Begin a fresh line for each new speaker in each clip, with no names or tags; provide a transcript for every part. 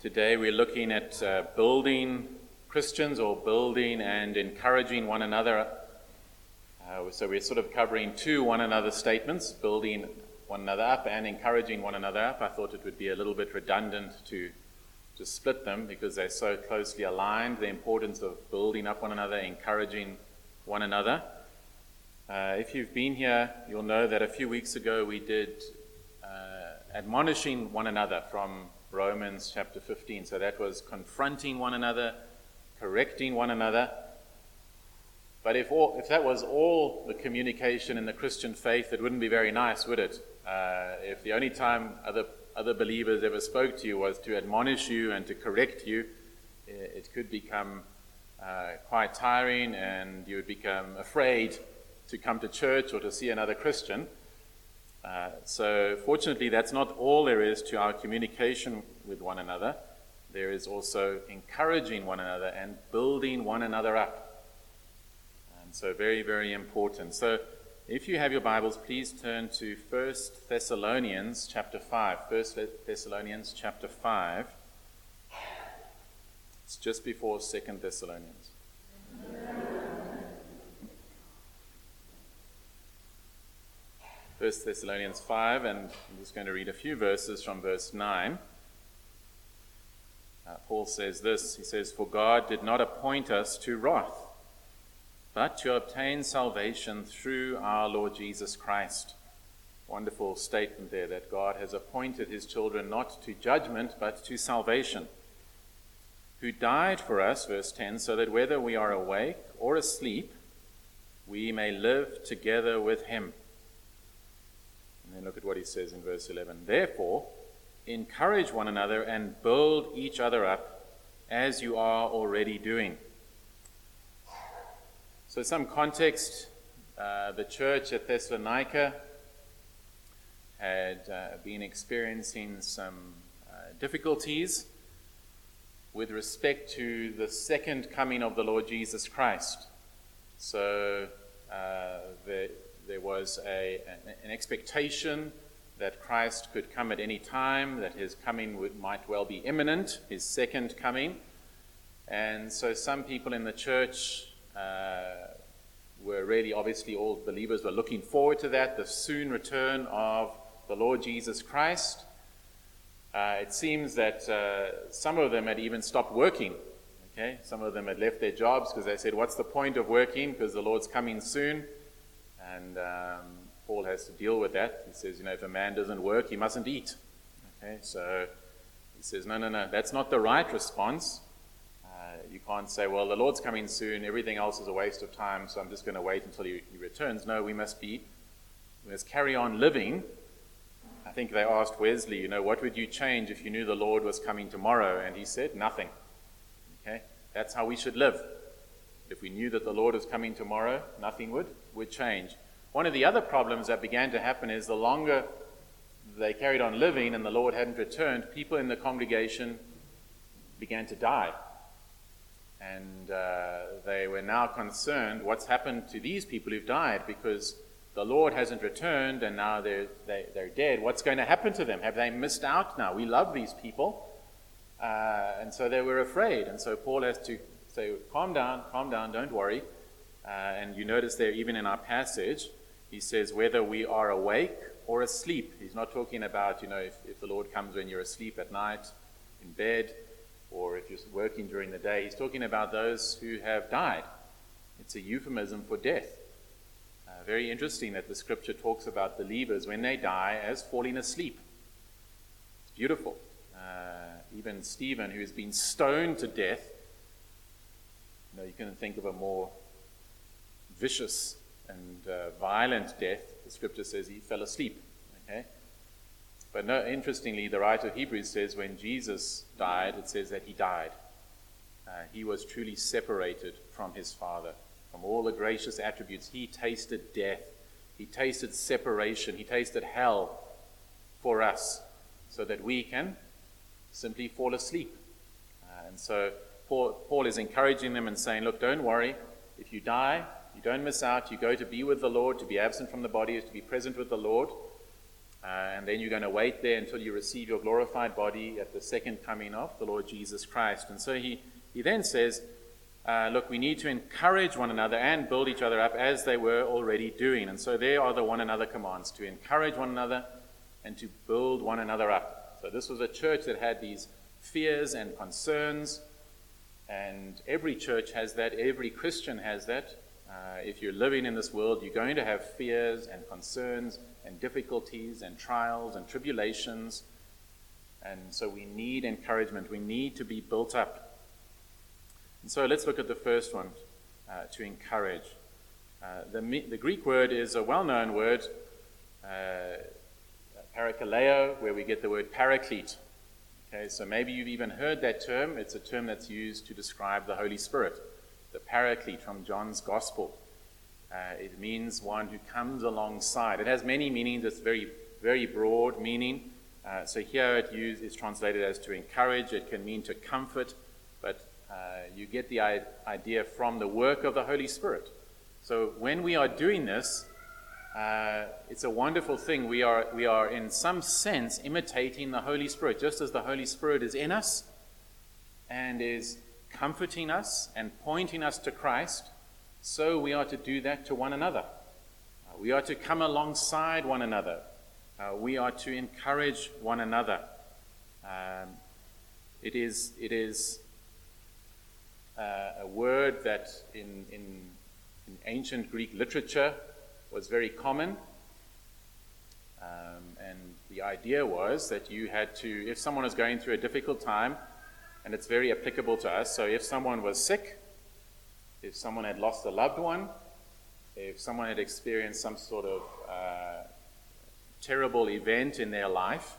today we're looking at uh, building Christians or building and encouraging one another. Uh, so we're sort of covering two one another statements building one another up and encouraging one another up. I thought it would be a little bit redundant to to split them because they're so closely aligned. The importance of building up one another, encouraging one another. Uh, if you've been here, you'll know that a few weeks ago we did uh, admonishing one another from Romans chapter 15. So that was confronting one another, correcting one another. But if, all, if that was all the communication in the Christian faith, it wouldn't be very nice, would it? Uh, if the only time other other believers ever spoke to you was to admonish you and to correct you, it could become uh, quite tiring and you would become afraid to come to church or to see another Christian. Uh, so, fortunately, that's not all there is to our communication with one another. There is also encouraging one another and building one another up. And so, very, very important. So, if you have your Bibles, please turn to 1 Thessalonians chapter 5. 1 Thessalonians chapter 5. It's just before 2 Thessalonians. First Thessalonians 5, and I'm just going to read a few verses from verse 9. Uh, Paul says this He says, For God did not appoint us to wrath but to obtain salvation through our Lord Jesus Christ. Wonderful statement there that God has appointed his children not to judgment, but to salvation. Who died for us, verse 10, so that whether we are awake or asleep, we may live together with him. And look at what he says in verse 11. Therefore, encourage one another and build each other up as you are already doing. So, some context uh, the church at Thessalonica had uh, been experiencing some uh, difficulties with respect to the second coming of the Lord Jesus Christ. So, uh, there, was a, an expectation that Christ could come at any time, that his coming would, might well be imminent, his second coming. And so, some people in the church uh, were really obviously all believers were looking forward to that, the soon return of the Lord Jesus Christ. Uh, it seems that uh, some of them had even stopped working. Okay, some of them had left their jobs because they said, "What's the point of working? Because the Lord's coming soon." And um, Paul has to deal with that. He says, "You know, if a man doesn't work, he mustn't eat." Okay, so he says, "No, no, no. That's not the right response." you can't say, well, the Lord's coming soon, everything else is a waste of time, so I'm just going to wait until he, he returns. No, we must be, we must carry on living. I think they asked Wesley, you know, what would you change if you knew the Lord was coming tomorrow? And he said, nothing. Okay? That's how we should live. If we knew that the Lord was coming tomorrow, nothing would, would change. One of the other problems that began to happen is the longer they carried on living and the Lord hadn't returned, people in the congregation began to die. And uh, they were now concerned what's happened to these people who've died because the Lord hasn't returned and now they're, they, they're dead. What's going to happen to them? Have they missed out now? We love these people. Uh, and so they were afraid. And so Paul has to say, calm down, calm down, don't worry. Uh, and you notice there, even in our passage, he says, whether we are awake or asleep. He's not talking about, you know, if, if the Lord comes when you're asleep at night in bed or if you're working during the day, he's talking about those who have died. It's a euphemism for death. Uh, very interesting that the scripture talks about believers when they die as falling asleep. It's beautiful. Uh, even Stephen, who has been stoned to death, you know, you can think of a more vicious and uh, violent death. The scripture says he fell asleep. Okay? But no, interestingly, the writer of Hebrews says when Jesus died, it says that he died. Uh, he was truly separated from his Father, from all the gracious attributes. He tasted death, he tasted separation, he tasted hell for us, so that we can simply fall asleep. Uh, and so Paul, is encouraging them and saying, Look, don't worry. If you die, you don't miss out. You go to be with the Lord. To be absent from the body is to be present with the Lord. Uh, and then you're going to wait there until you receive your glorified body at the second coming of the Lord Jesus Christ. And so he, he then says, uh, Look, we need to encourage one another and build each other up as they were already doing. And so there are the one another commands to encourage one another and to build one another up. So this was a church that had these fears and concerns. And every church has that, every Christian has that. Uh, if you're living in this world, you're going to have fears and concerns and difficulties and trials and tribulations. And so we need encouragement. We need to be built up. And so let's look at the first one uh, to encourage. Uh, the, the, Greek word is a well known word, uh, parakaleo, where we get the word paraclete. Okay, so maybe you've even heard that term. It's a term that's used to describe the Holy Spirit, the paraclete from John's Gospel. Uh, it means one who comes alongside. It has many meanings. It's very, very broad meaning. Uh, so here it use, translated as to encourage. It can mean to comfort, but uh, you get the idea from the work of the Holy Spirit. So when we are doing this, uh, it's a wonderful thing. We are, we are, in some sense, imitating the Holy Spirit, just as the Holy Spirit is in us and is comforting us and pointing us to Christ so we are to do that to one another. Uh, we are to come alongside one another. Uh, we are to encourage one another. Um, it is, it is uh, a word that in, in, in, ancient Greek literature was very common. Um, and the idea was that you had to, if someone was going through a difficult time, and it's very applicable to us, so if someone was sick, if someone had lost a loved one, if someone had experienced some sort of uh, terrible event in their life,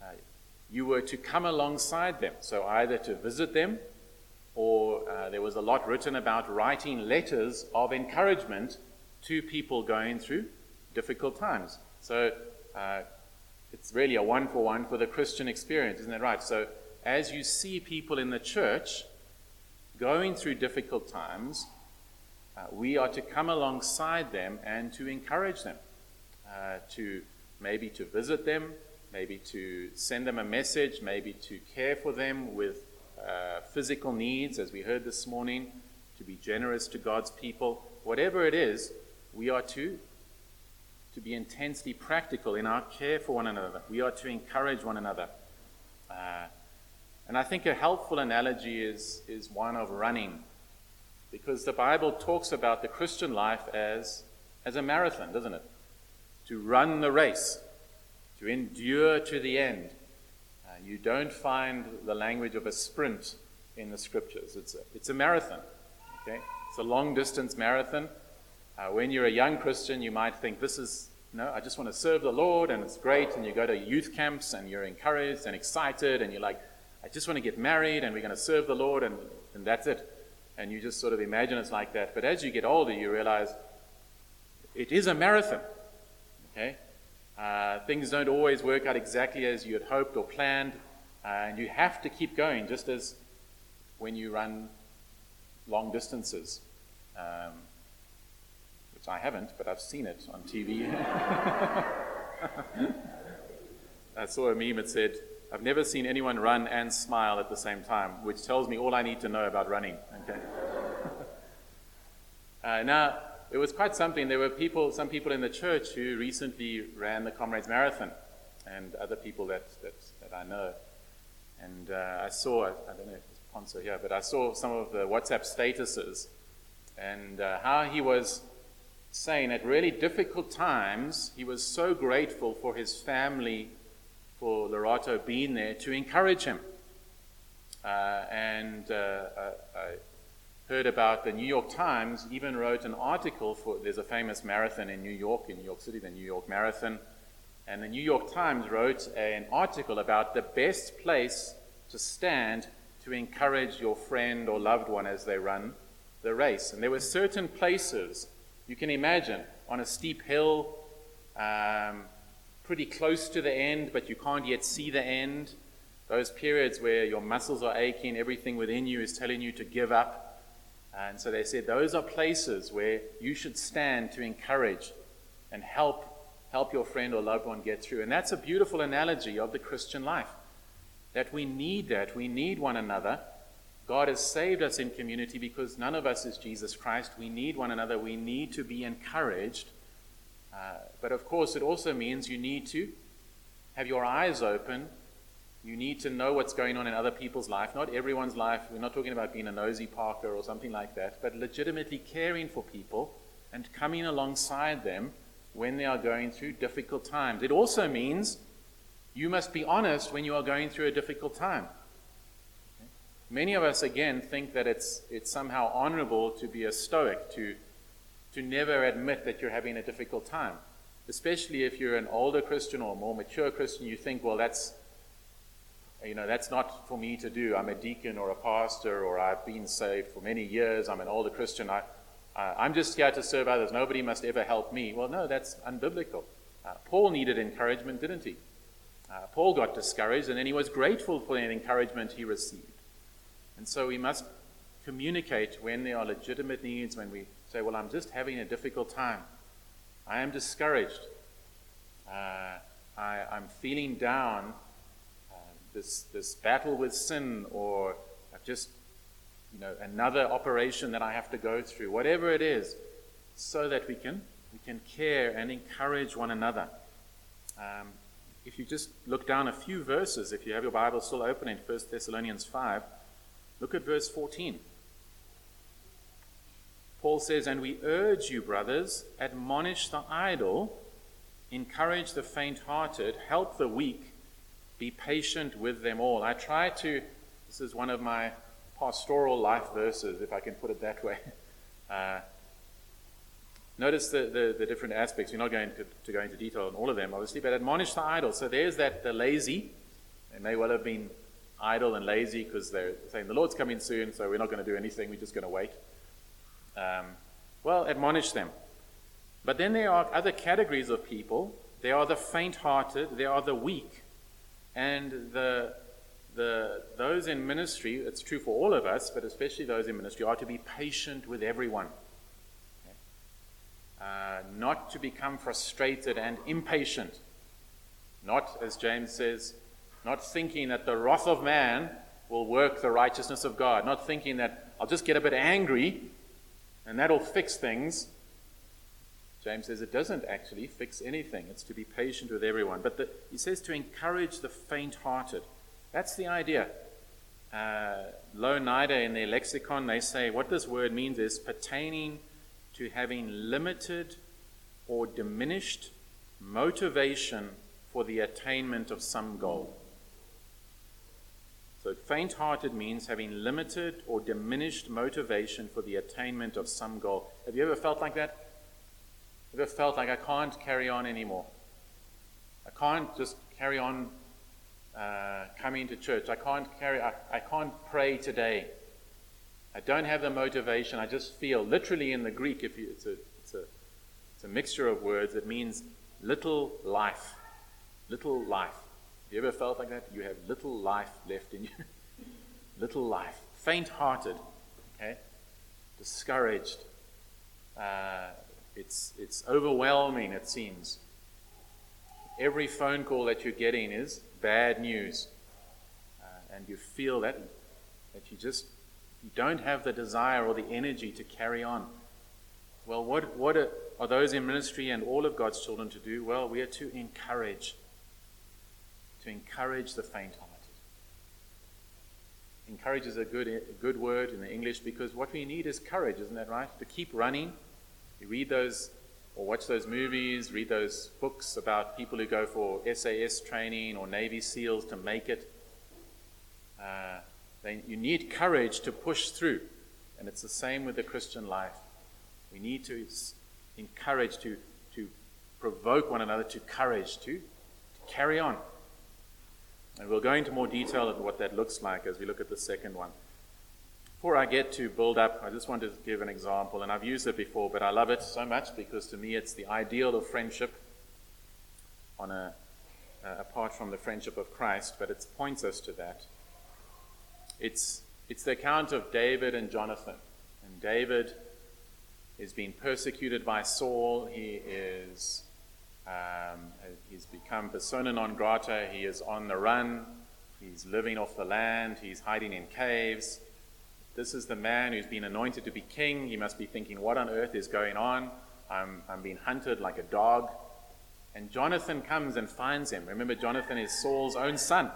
uh, you were to come alongside them. So either to visit them, or uh, there was a lot written about writing letters of encouragement to people going through difficult times. So uh, it's really a one for one for the Christian experience, isn't that right? So as you see people in the church, going through difficult times, uh, we are to come alongside them and to encourage them, uh, to maybe to visit them, maybe to send them a message, maybe to care for them with uh, physical needs, as we heard this morning, to be generous to God's people. Whatever it is, we are to to be intensely practical in our care for one another. We are to encourage one another. Uh, and I think a helpful analogy is, is one of running, because the Bible talks about the Christian life as, as a marathon, doesn't it? To run the race, to endure to the end. Uh, you don't find the language of a sprint in the scriptures. It's a, it's a marathon. Okay? It's a long distance marathon. Uh, when you're a young Christian, you might think this is, you know, I just want to serve the Lord and it's great. And you go to youth camps and you're encouraged and excited and you're like, I just want to get married and we're going to serve the Lord and, and that's it. And you just sort of imagine it's like that. But as you get older, you realize it is a marathon. Okay? Uh, things don't always work out exactly as you had hoped or planned. Uh, and you have to keep going, just as when you run long distances. Um, I haven't, but I've seen it on TV. I saw a meme that said, I've never seen anyone run and smile at the same time, which tells me all I need to know about running. Okay. uh, now, it was quite something. There were people, some people in the church who recently ran the Comrades Marathon, and other people that, that, that I know. And uh, I saw, I don't know if it's Ponzo here, but I saw some of the WhatsApp statuses and uh, how he was saying at really difficult times, he was so grateful for his family, for Lerato being there to encourage him. Uh, and uh, I heard about the New York Times even wrote an article for there's a famous marathon in New York, in New York City, the New York Marathon. And the New York Times wrote an article about the best place to stand to encourage your friend or loved one as they run the race. And there were certain places you can imagine on a steep hill, um, pretty close to the end, but you can't yet see the end. Those periods where your muscles are aching, everything within you is telling you to give up. And so they said those are places where you should stand to encourage and help help your friend or loved one get through. And that's a beautiful analogy of the Christian life. That we need that. We need one another. God has saved us in community because none of us is Jesus Christ. We need one another. We need to be encouraged. Uh, but of course, it also means you need to have your eyes open. You need to know what's going on in other people's life. Not everyone's life. We're not talking about being a nosy Parker or something like that, but legitimately caring for people and coming alongside them when they are going through difficult times. It also means you must be honest when you are going through a difficult time. Many of us, again, think that it's, it's somehow honorable to be a stoic, to, to never admit that you're having a difficult time. Especially if you're an older Christian or a more mature Christian, you think, well, that's, you know, that's not for me to do. I'm a deacon or a pastor, or I've been saved for many years. I'm an older Christian. I, uh, I'm just here to serve others. Nobody must ever help me. Well, no, that's unbiblical. Uh, Paul needed encouragement, didn't he? Uh, Paul got discouraged, and then he was grateful for the encouragement he received. And so we must communicate when there are legitimate needs, when we say, Well, I'm just having a difficult time. I am discouraged. Uh, I, am feeling down. Uh, this, this battle with sin, or just you know, another operation that I have to go through, whatever it is, so that we can, we can care and encourage one another. Um, if you just look down a few verses, if you have your Bible still open in 1 Thessalonians 5, Look at verse 14. Paul says, And we urge you, brothers, admonish the idle, encourage the faint hearted, help the weak, be patient with them all. I try to, this is one of my pastoral life verses, if I can put it that way. Uh, notice the, the, the, different aspects. We're not going to, to, go into detail on all of them, obviously, but admonish the idle. So there's that the lazy. They may well have been idle and lazy because they're saying the Lord's coming soon, so we're not going to do anything, we're just going to wait. Um, well, admonish them. But then there are other categories of people. There are the faint hearted, there are the weak. And the, the, those in ministry, it's true for all of us, but especially those in ministry, are to be patient with everyone. Uh, not to become frustrated and impatient. Not, as James says, not thinking that the wrath of man will work the righteousness of God, not thinking that I'll just get a bit angry and that'll fix things. James says it doesn't actually fix anything. It's to be patient with everyone. But the, he says to encourage the faint hearted. That's the idea. Uh, Louw-Nida in their lexicon, they say what this word means is pertaining to having limited or diminished motivation for the attainment of some goal. So, faint hearted means having limited or diminished motivation for the attainment of some goal. Have you ever felt like that? Ever felt like I can't carry on anymore? I can't just carry on uh, coming to church. I can't carry. I, I can't pray today. I don't have the motivation. I just feel literally in the Greek. If you, it's a, it's a, it's a mixture of words. It means little life, little life. You ever felt like that? You have little life left in you. little life. Faint hearted. Okay? Discouraged. Uh, it's, it's overwhelming, it seems. Every phone call that you're getting is bad news. Uh, and you feel that, that you just you don't have the desire or the energy to carry on. Well, what, what are, are those in ministry and all of God's children to do? Well, we are to encourage to encourage the faint hearted. encourage is a good, a good word in the English because what we need is courage, isn't that right? To keep running. You read those or watch those movies, read those books about people who go for SAS training or Navy SEALs to make it. Uh, they, you need courage to push through. And it's the same with the Christian life. We need to encourage, to, to provoke one another to courage, to, to carry on. And we'll go into more detail of what that looks like as we look at the second one. Before I get to build up, I just want to give an example, and I've used it before, but I love it so much because to me it's the ideal of friendship on a, uh, apart from the friendship of Christ, but it points us to that. It's, it's the account of David and Jonathan. And David is being persecuted by Saul. He is um, he's become persona non grata. He is on the run. He's living off the land. He's hiding in caves. This is the man who's been anointed to be king. He must be thinking, what on earth is going on? I'm, I'm being hunted like a dog. And Jonathan comes and finds him. Remember, Jonathan is Saul's own son.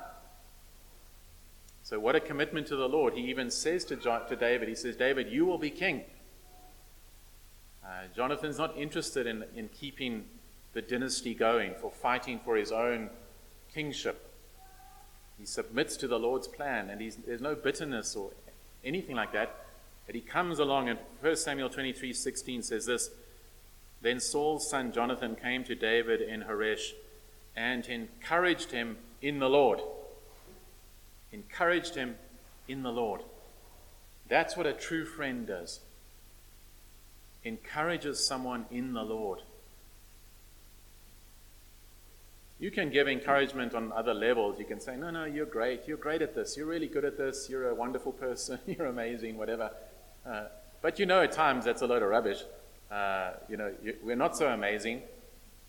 So, what a commitment to the Lord. He even says to, John, to David, He says, David, you will be king. Uh, Jonathan's not interested in, in keeping the dynasty going, for fighting for his own kingship. He submits to the Lord's plan, and there's no bitterness or anything like that. But he comes along, and 1 Samuel 23 16 says this Then Saul's son Jonathan came to David in Horesh and encouraged him in the Lord. Encouraged him in the Lord. That's what a true friend does. Encourages someone in the Lord. You can give encouragement on other levels. You can say, No, no, you're great. You're great at this. You're really good at this. You're a wonderful person. You're amazing, whatever. Uh, but you know, at times that's a load of rubbish. Uh, you know, you, we're not so amazing.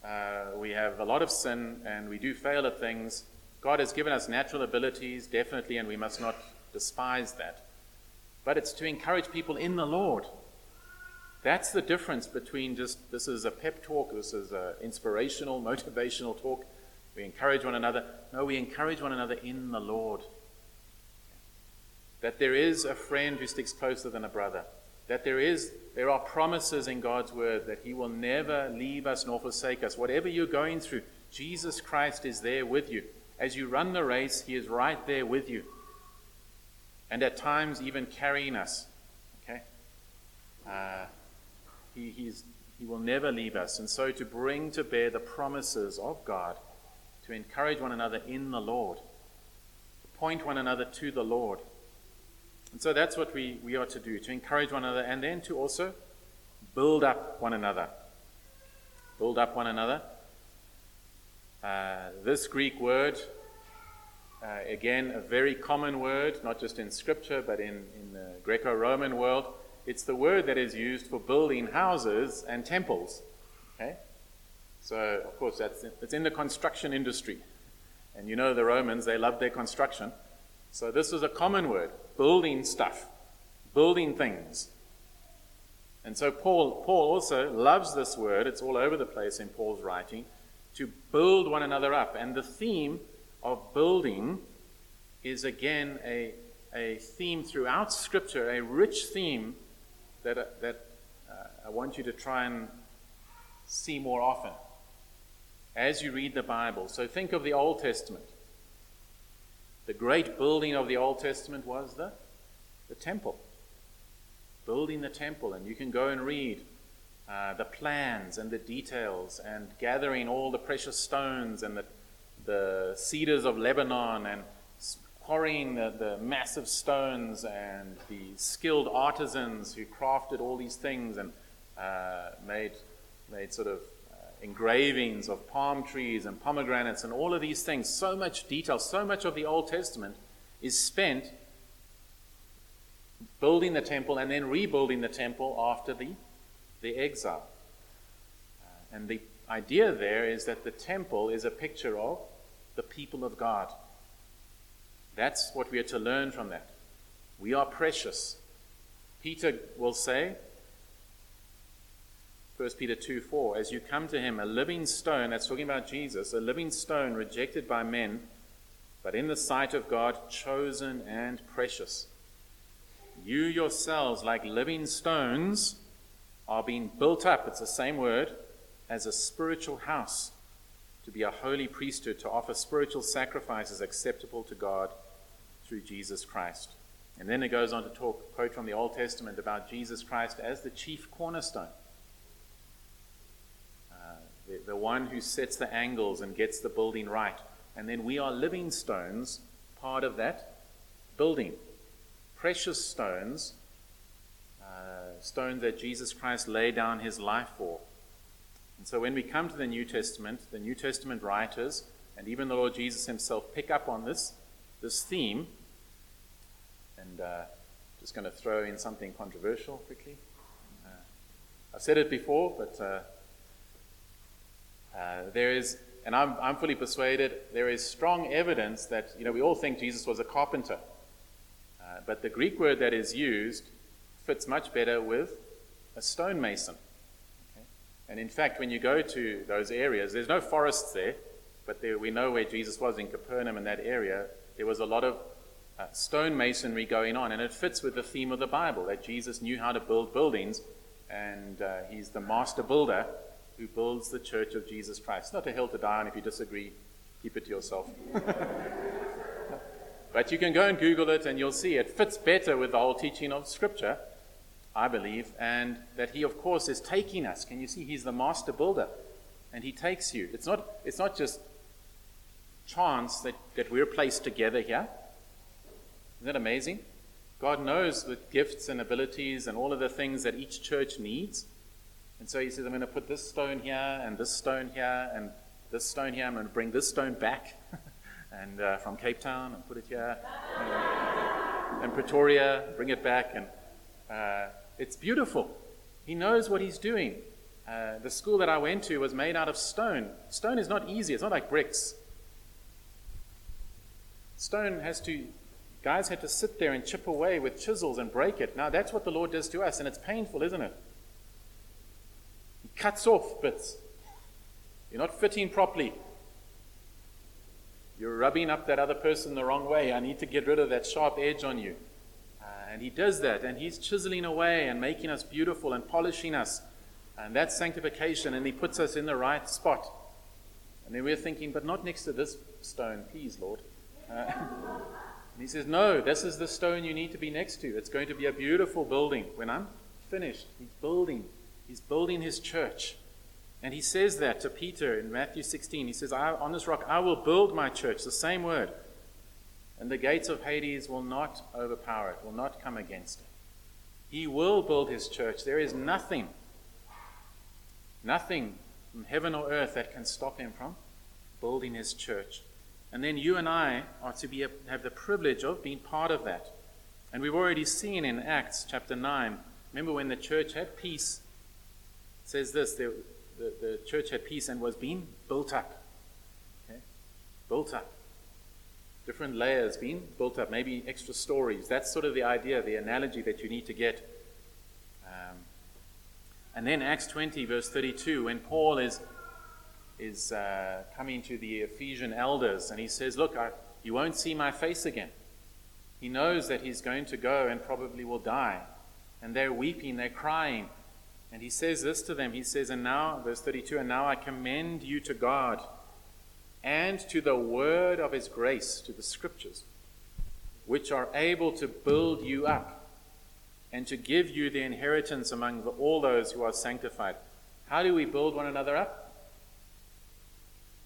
Uh, we have a lot of sin and we do fail at things. God has given us natural abilities, definitely, and we must not despise that. But it's to encourage people in the Lord. That's the difference between just this is a pep talk, this is an inspirational, motivational talk, we encourage one another. No, we encourage one another in the Lord. That there is a friend who sticks closer than a brother. That there is there are promises in God's word that he will never leave us nor forsake us. Whatever you're going through, Jesus Christ is there with you. As you run the race, he is right there with you. And at times even carrying us. Okay? Uh, he, he's, he will never leave us. And so to bring to bear the promises of God to encourage one another in the Lord, point one another to the Lord. And so that's what we, we are to do to encourage one another and then to also build up one another. Build up one another. Uh, this Greek word, uh, again, a very common word, not just in Scripture, but in, in the Greco Roman world. It's the word that is used for building houses and temples. Okay? So, of course, that's it's in the construction industry. And you know the Romans, they loved their construction. So, this is a common word building stuff, building things. And so, Paul, Paul also loves this word. It's all over the place in Paul's writing to build one another up. And the theme of building is again a, a theme throughout Scripture, a rich theme that, that uh, I want you to try and see more often as you read the Bible. So think of the Old Testament. The great building of the Old Testament was the, the temple. Building the temple, and you can go and read uh, the plans and the details and gathering all the precious stones and the, the cedars of Lebanon and quarrying the, the massive stones and the skilled artisans who crafted all these things and uh, made, made sort of engravings of palm trees and pomegranates and all of these things. So much detail, so much of the Old Testament is spent building the temple and then rebuilding the temple after the, the exile. Uh, and the idea there is that the temple is a picture of the people of God. That's what we are to learn from that. We are precious. Peter will say, 1 Peter 2 4, as you come to him, a living stone, that's talking about Jesus, a living stone rejected by men, but in the sight of God, chosen and precious. You yourselves, like living stones, are being built up, it's the same word, as a spiritual house, to be a holy priesthood, to offer spiritual sacrifices acceptable to God through Jesus Christ. And then it goes on to talk, quote from the Old Testament about Jesus Christ as the chief cornerstone. Uh, the, the one who sets the angles and gets the building right. And then we are living stones, part of that building. Precious stones, uh, stones that Jesus Christ laid down his life for. And so when we come to the New Testament, the New Testament writers, and even the Lord Jesus himself pick up on this, this theme. And uh, just going to throw in something controversial quickly. Uh, I've said it before, but uh, there is and I'm, I'm fully persuaded there is strong evidence that, you know, we all think Jesus was a carpenter. Uh, but the Greek word that is used fits much better with a stonemason. Okay? And in fact, when you go to those areas, there's no forests there, but there, we know where Jesus was in Capernaum in that area. There was a lot of uh, stonemasonry going on, and it fits with the theme of the Bible that Jesus knew how to build buildings, and uh, he's the master builder who builds the church of Jesus Christ. Not a hill to die on. If you disagree, keep it to yourself. but you can go and Google it and you'll see it fits better with the whole teaching of Scripture, I believe, and that He, of course, is taking us. Can you see? He's the master builder, and He takes you. It's not, it's not just chance that, that we're placed together here. Isn't that amazing? God knows the gifts and abilities and all of the things that each church needs. And so he says, I'm going to put this stone here and this stone here and this stone here. I'm going to bring this stone back and uh, from Cape Town and put it here. And, and Pretoria, bring it back. And uh, it's beautiful. He knows what he's doing. Uh, the school that I went to was made out of stone. Stone is not easy, it's not like bricks. Stone has to, guys had to sit there and chip away with chisels and break it. Now that's what the Lord does to us, and it's painful, isn't it? Cuts off bits. You're not fitting properly. You're rubbing up that other person the wrong way. I need to get rid of that sharp edge on you. Uh, and he does that, and he's chiseling away and making us beautiful and polishing us. And that's sanctification, and he puts us in the right spot. And then we're thinking, but not next to this stone, please, Lord. Uh, and he says, No, this is the stone you need to be next to. It's going to be a beautiful building. When I'm finished, he's building He's building his church. And he says that to Peter in Matthew 16. He says, On this rock I will build my church, the same word. And the gates of Hades will not overpower it, will not come against it. He will build his church. There is nothing, nothing from heaven or earth that can stop him from building his church. And then you and I are to be, have the privilege of being part of that. And we've already seen in Acts chapter 9, remember when the church had peace says this the, the, the church had peace and was being built up. Okay? Built up. Different layers being built up, maybe extra stories. That's sort of the idea, the analogy that you need to get. Um, and then Acts 20, verse 32, when Paul is, is uh, coming to the Ephesian elders and he says, Look, I, you won't see my face again. He knows that he's going to go and probably will die. And they're weeping, they're crying. And he says this to them. He says, And now, verse 32, and now I commend you to God and to the word of his grace, to the scriptures, which are able to build you up and to give you the inheritance among the, all those who are sanctified. How do we build one another up?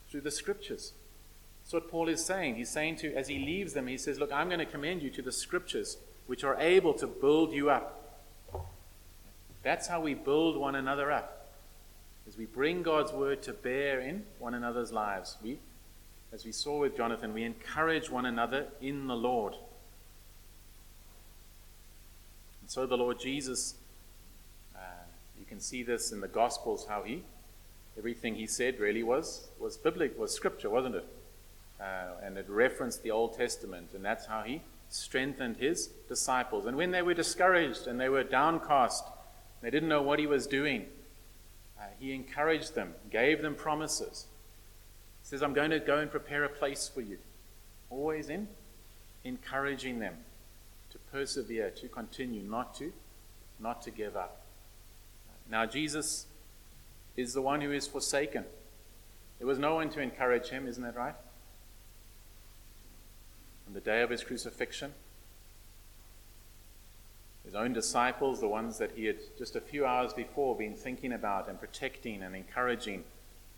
Through the scriptures. That's what Paul is saying. He's saying to, as he leaves them, he says, Look, I'm going to commend you to the scriptures, which are able to build you up that's how we build one another up. As we bring God's word to bear in one another's lives. We, as we saw with Jonathan, we encourage one another in the Lord. And so the Lord Jesus, uh, you can see this in the Gospels, how he, everything he said really was, was biblical, was scripture, wasn't it? Uh, and it referenced the Old Testament, and that's how he strengthened his disciples. And when they were discouraged and they were downcast, they didn't know what he was doing. Uh, he encouraged them, gave them promises. He says, I'm going to go and prepare a place for you. always in encouraging them to persevere, to continue, not to, not to give up. Now, Jesus is the one who is forsaken. There was no one to encourage him, isn't that right? On the day of his crucifixion, his own disciples, the ones that he had just a few hours before been thinking about and protecting and encouraging,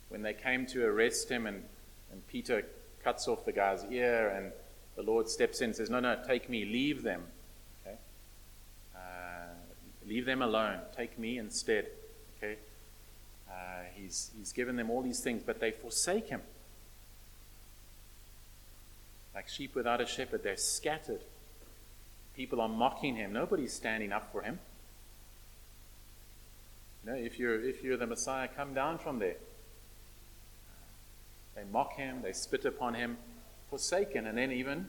when they came to arrest him and, and Peter cuts off the guy's ear and the Lord steps in and says, No, no, take me, leave them. Okay? Uh, leave them alone. Take me instead. Okay? Uh, he's, he's given them all these things, but they forsake him. Like sheep without a shepherd, they're scattered. People are mocking him. Nobody's standing up for him. You know, if you're, if you're the Messiah, come down from there. They mock him, they spit upon him, forsaken. And then, even,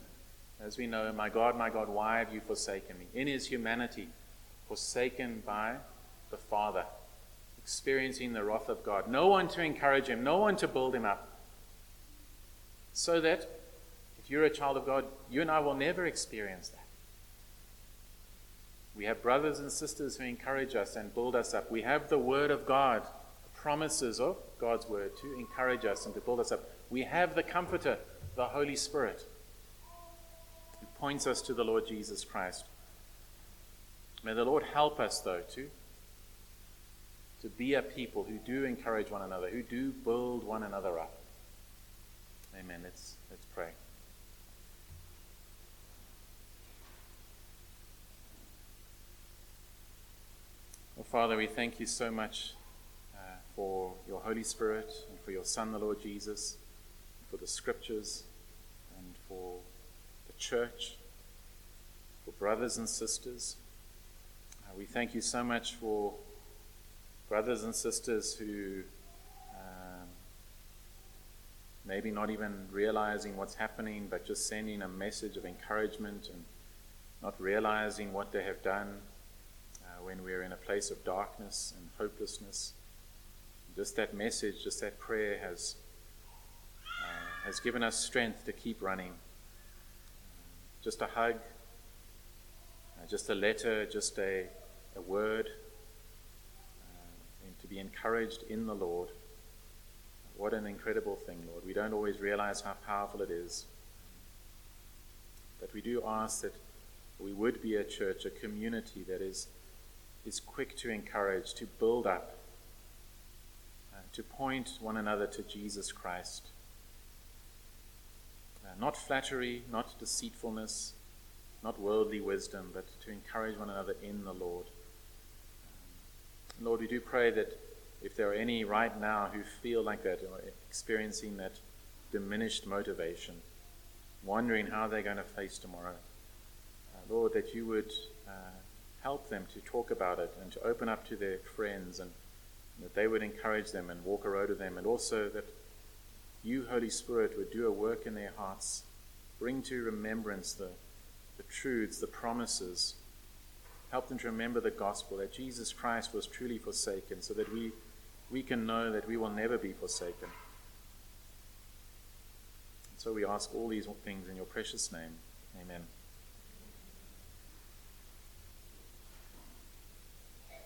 as we know, my God, my God, why have you forsaken me? In his humanity, forsaken by the Father, experiencing the wrath of God. No one to encourage him, no one to build him up. So that if you're a child of God, you and I will never experience that. We have brothers and sisters who encourage us and build us up. We have the Word of God, the promises of God's Word to encourage us and to build us up. We have the Comforter, the Holy Spirit, who points us to the Lord Jesus Christ. May the Lord help us, though, to, to be a people who do encourage one another, who do build one another up. Amen. Let's, let's pray. Well, Father, we thank you so much uh, for your Holy Spirit and for your Son, the Lord Jesus, for the scriptures and for the church, for brothers and sisters. Uh, we thank you so much for brothers and sisters who um, maybe not even realizing what's happening, but just sending a message of encouragement and not realizing what they have done when we're in a place of darkness and hopelessness. Just that message, just that prayer has, uh, has given us strength to keep running. Just a hug, uh, just a letter, just a, a word, uh, and to be encouraged in the Lord. What an incredible thing, Lord. We don't always realize how powerful it is. But we do ask that we would be a church, a community that is is quick to encourage, to build up, uh, to point one another to Jesus Christ. Uh, not flattery, not deceitfulness, not worldly wisdom, but to encourage one another in the Lord. Lord, we do pray that if there are any right now who feel like that, or experiencing that diminished motivation, wondering how they're going to face tomorrow, uh, Lord, that you would help them to talk about it and to open up to their friends and that they would encourage them and walk a road with them and also that you, Holy Spirit, would do a work in their hearts, bring to remembrance the, the truths, the promises, help them to remember the gospel that Jesus Christ was truly forsaken so that we, we can know that we will never be forsaken. So we ask all these things in your precious name.